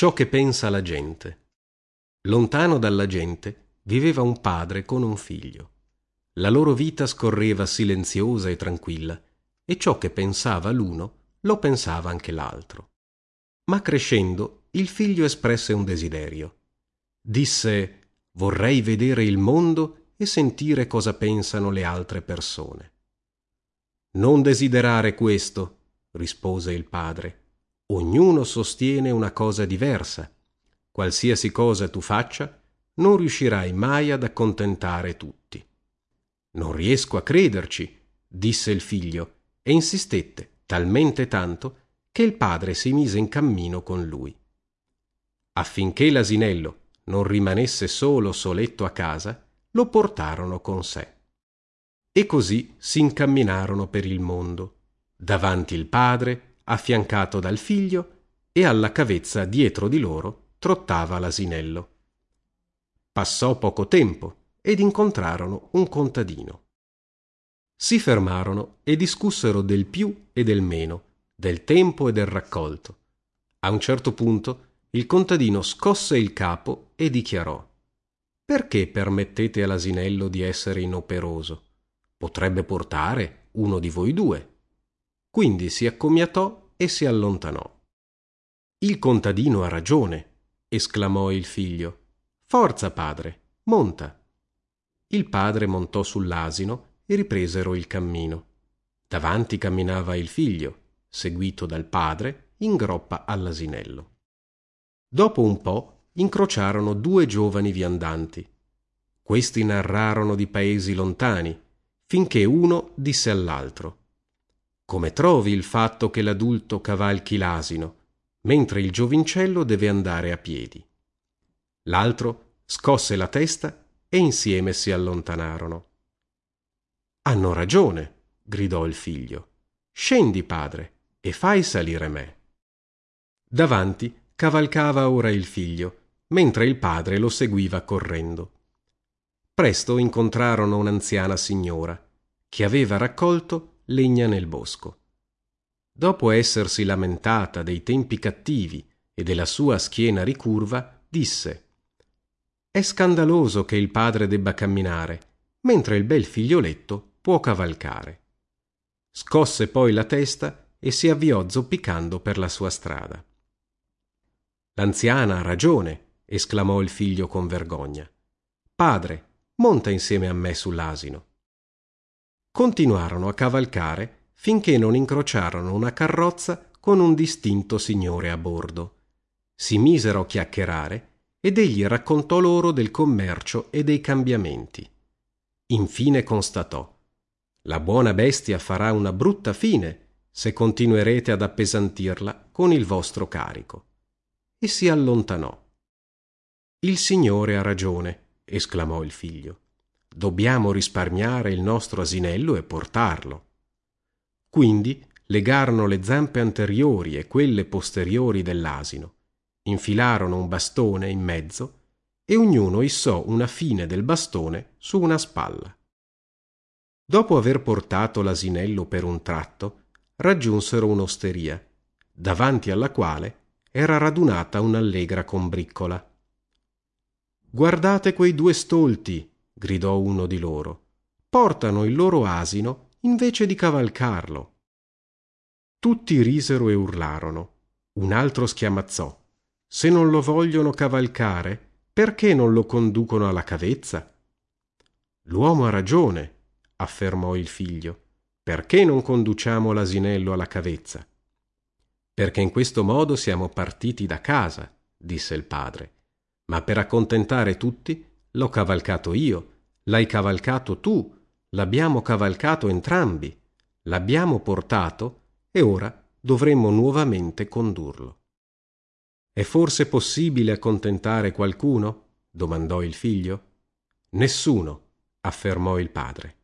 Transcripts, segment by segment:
Ciò che pensa la gente. Lontano dalla gente viveva un padre con un figlio. La loro vita scorreva silenziosa e tranquilla, e ciò che pensava l'uno lo pensava anche l'altro. Ma crescendo il figlio espresse un desiderio. Disse vorrei vedere il mondo e sentire cosa pensano le altre persone. Non desiderare questo, rispose il padre. Ognuno sostiene una cosa diversa. Qualsiasi cosa tu faccia, non riuscirai mai ad accontentare tutti. Non riesco a crederci, disse il figlio, e insistette talmente tanto che il padre si mise in cammino con lui. Affinché l'asinello non rimanesse solo soletto a casa, lo portarono con sé. E così si incamminarono per il mondo, davanti il padre, affiancato dal figlio, e alla cavezza dietro di loro trottava l'asinello. Passò poco tempo ed incontrarono un contadino. Si fermarono e discussero del più e del meno, del tempo e del raccolto. A un certo punto il contadino scosse il capo e dichiarò Perché permettete all'asinello di essere inoperoso? Potrebbe portare uno di voi due. Quindi si accomiatò e si allontanò. Il contadino ha ragione, esclamò il figlio. Forza, padre, monta. Il padre montò sull'asino e ripresero il cammino. Davanti camminava il figlio, seguito dal padre, in groppa all'asinello. Dopo un po' incrociarono due giovani viandanti. Questi narrarono di paesi lontani, finché uno disse all'altro Come trovi il fatto che l'adulto cavalchi l'asino, mentre il giovincello deve andare a piedi? L'altro scosse la testa e insieme si allontanarono. Hanno ragione, gridò il figlio. Scendi, padre, e fai salire me. Davanti cavalcava ora il figlio, mentre il padre lo seguiva correndo. Presto incontrarono un'anziana signora, che aveva raccolto legna nel bosco. Dopo essersi lamentata dei tempi cattivi e della sua schiena ricurva, disse È scandaloso che il padre debba camminare, mentre il bel figlioletto può cavalcare. Scosse poi la testa e si avviò zoppicando per la sua strada. L'anziana ha ragione, esclamò il figlio con vergogna. Padre, monta insieme a me sull'asino. Continuarono a cavalcare finché non incrociarono una carrozza con un distinto signore a bordo. Si misero a chiacchierare ed egli raccontò loro del commercio e dei cambiamenti. Infine constatò La buona bestia farà una brutta fine se continuerete ad appesantirla con il vostro carico e si allontanò. Il Signore ha ragione, esclamò il figlio. Dobbiamo risparmiare il nostro asinello e portarlo. Quindi legarono le zampe anteriori e quelle posteriori dell'asino, infilarono un bastone in mezzo e ognuno issò una fine del bastone su una spalla. Dopo aver portato l'asinello per un tratto, raggiunsero un'osteria, davanti alla quale era radunata un'allegra combriccola. Guardate quei due stolti, gridò uno di loro. Portano il loro asino invece di cavalcarlo. Tutti risero e urlarono. Un altro schiamazzò. Se non lo vogliono cavalcare, perché non lo conducono alla cavezza? L'uomo ha ragione, affermò il figlio. Perché non conduciamo l'asinello alla cavezza? perché in questo modo siamo partiti da casa, disse il padre. Ma per accontentare tutti l'ho cavalcato io, l'hai cavalcato tu, l'abbiamo cavalcato entrambi, l'abbiamo portato e ora dovremmo nuovamente condurlo. È forse possibile accontentare qualcuno? domandò il figlio. Nessuno, affermò il padre.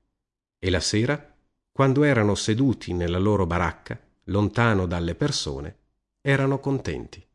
E la sera, quando erano seduti nella loro baracca, lontano dalle persone, erano contenti.